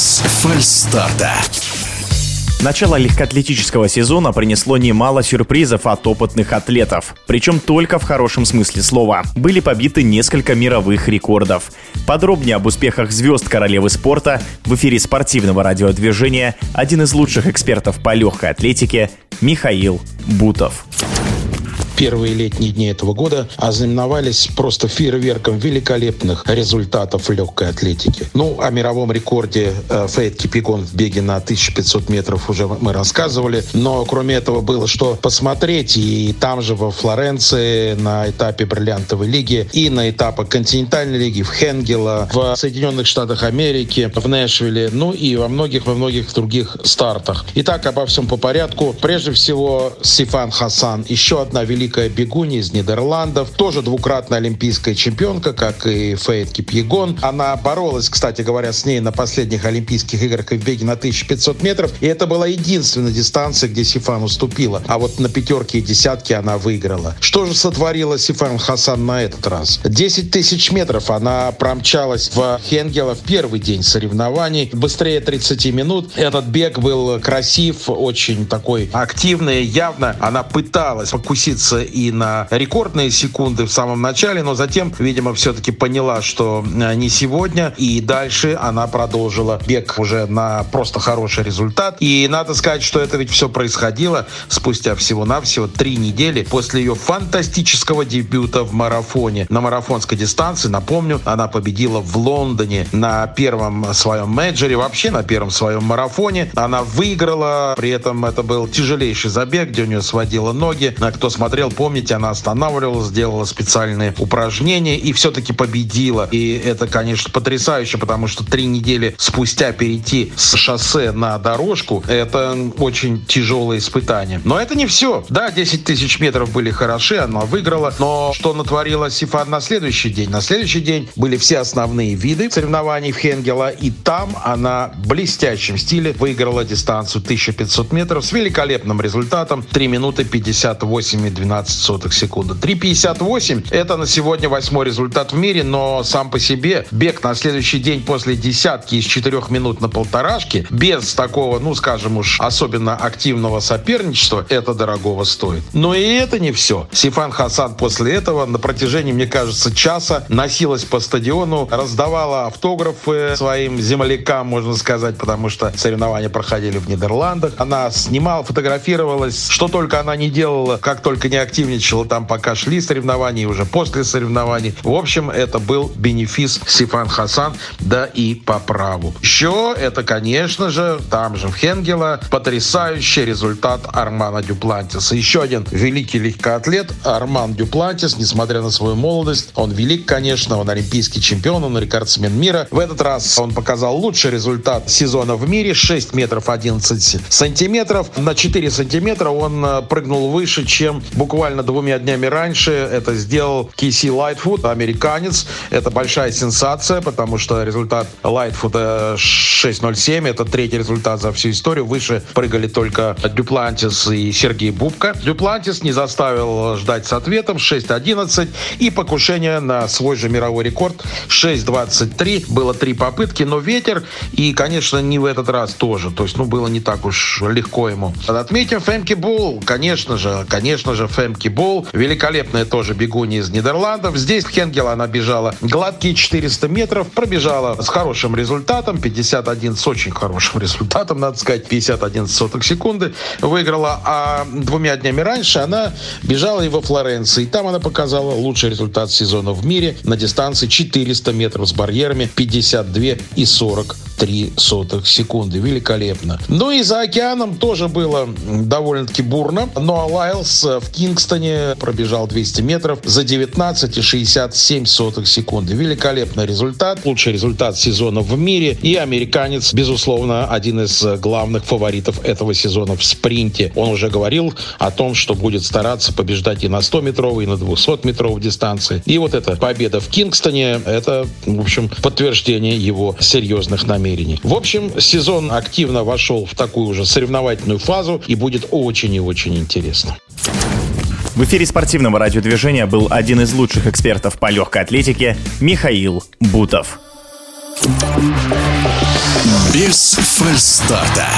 с фальстарта. Начало легкоатлетического сезона принесло немало сюрпризов от опытных атлетов. Причем только в хорошем смысле слова. Были побиты несколько мировых рекордов. Подробнее об успехах звезд королевы спорта в эфире спортивного радиодвижения один из лучших экспертов по легкой атлетике Михаил Бутов первые летние дни этого года ознаменовались просто фейерверком великолепных результатов легкой атлетики. Ну, о мировом рекорде э, Фейт Кипигон в беге на 1500 метров уже мы рассказывали. Но кроме этого было что посмотреть. И там же во Флоренции на этапе бриллиантовой лиги и на этапах континентальной лиги в Хенгела, в Соединенных Штатах Америки, в Нэшвилле, ну и во многих, во многих других стартах. Итак, обо всем по порядку. Прежде всего, Сифан Хасан, еще одна великая великая бегунья из Нидерландов, тоже двукратная олимпийская чемпионка, как и Фейт Кипьегон. Она боролась, кстати говоря, с ней на последних Олимпийских играх в беге на 1500 метров, и это была единственная дистанция, где Сифан уступила. А вот на пятерке и десятке она выиграла. Что же сотворила Сифан Хасан на этот раз? 10 тысяч метров она промчалась в Хенгела в первый день соревнований. Быстрее 30 минут. Этот бег был красив, очень такой активный. Явно она пыталась покуситься и на рекордные секунды в самом начале, но затем, видимо, все-таки поняла, что э, не сегодня, и дальше она продолжила бег уже на просто хороший результат. И надо сказать, что это ведь все происходило спустя всего-навсего три недели после ее фантастического дебюта в марафоне. На марафонской дистанции, напомню, она победила в Лондоне на первом своем менеджере, вообще на первом своем марафоне. Она выиграла, при этом это был тяжелейший забег, где у нее сводило ноги. Кто смотрел, помните, она останавливалась, сделала специальные упражнения и все-таки победила. И это, конечно, потрясающе, потому что три недели спустя перейти с шоссе на дорожку, это очень тяжелое испытание. Но это не все. Да, 10 тысяч метров были хороши, она выиграла. Но что натворила Сифан на следующий день? На следующий день были все основные виды соревнований в Хенгела, и там она в блестящем стиле выиграла дистанцию 1500 метров с великолепным результатом 3 минуты 58 и 12 сотых секунды. 3.58 это на сегодня восьмой результат в мире, но сам по себе бег на следующий день после десятки из четырех минут на полторашке без такого, ну скажем уж, особенно активного соперничества, это дорогого стоит. Но и это не все. Сифан Хасан после этого на протяжении, мне кажется, часа носилась по стадиону, раздавала автографы своим землякам, можно сказать, потому что соревнования проходили в Нидерландах. Она снимала, фотографировалась, что только она не делала, как только не активничала там, пока шли соревнования, и уже после соревнований. В общем, это был бенефис Сифан Хасан, да и по праву. Еще это, конечно же, там же в Хенгела, потрясающий результат Армана Дюплантиса. Еще один великий легкоатлет Арман Дюплантис, несмотря на свою молодость, он велик, конечно, он олимпийский чемпион, он рекордсмен мира. В этот раз он показал лучший результат сезона в мире, 6 метров 11 сантиметров. На 4 сантиметра он э, прыгнул выше, чем буквально буквально двумя днями раньше это сделал Киси Лайтфуд, американец. Это большая сенсация, потому что результат Лайтфуда 6.07. Это третий результат за всю историю. Выше прыгали только Дюплантис и Сергей Бубка. Дюплантис не заставил ждать с ответом 6.11 и покушение на свой же мировой рекорд 6.23. Было три попытки, но ветер и, конечно, не в этот раз тоже. То есть, ну, было не так уж легко ему. Отметим Фемки Булл, конечно же, конечно же, Фемки Бол. Великолепная тоже бегунья из Нидерландов. Здесь Хенгел она бежала гладкие 400 метров. Пробежала с хорошим результатом. 51 с очень хорошим результатом, надо сказать. 51 сотых секунды выиграла. А двумя днями раньше она бежала и во Флоренции. Там она показала лучший результат сезона в мире на дистанции 400 метров с барьерами 52 и 40 3 сотых секунды. Великолепно. Ну и за океаном тоже было довольно-таки бурно. Но Лайлс в Кингстоне пробежал 200 метров за 19,67 сотых секунды. Великолепный результат. Лучший результат сезона в мире. И американец, безусловно, один из главных фаворитов этого сезона в спринте. Он уже говорил о том, что будет стараться побеждать и на 100-метровой, и на 200-метровой дистанции. И вот эта победа в Кингстоне, это, в общем, подтверждение его серьезных намерений намерений. В общем, сезон активно вошел в такую уже соревновательную фазу и будет очень и очень интересно. В эфире спортивного радиодвижения был один из лучших экспертов по легкой атлетике Михаил Бутов. без фальстарта.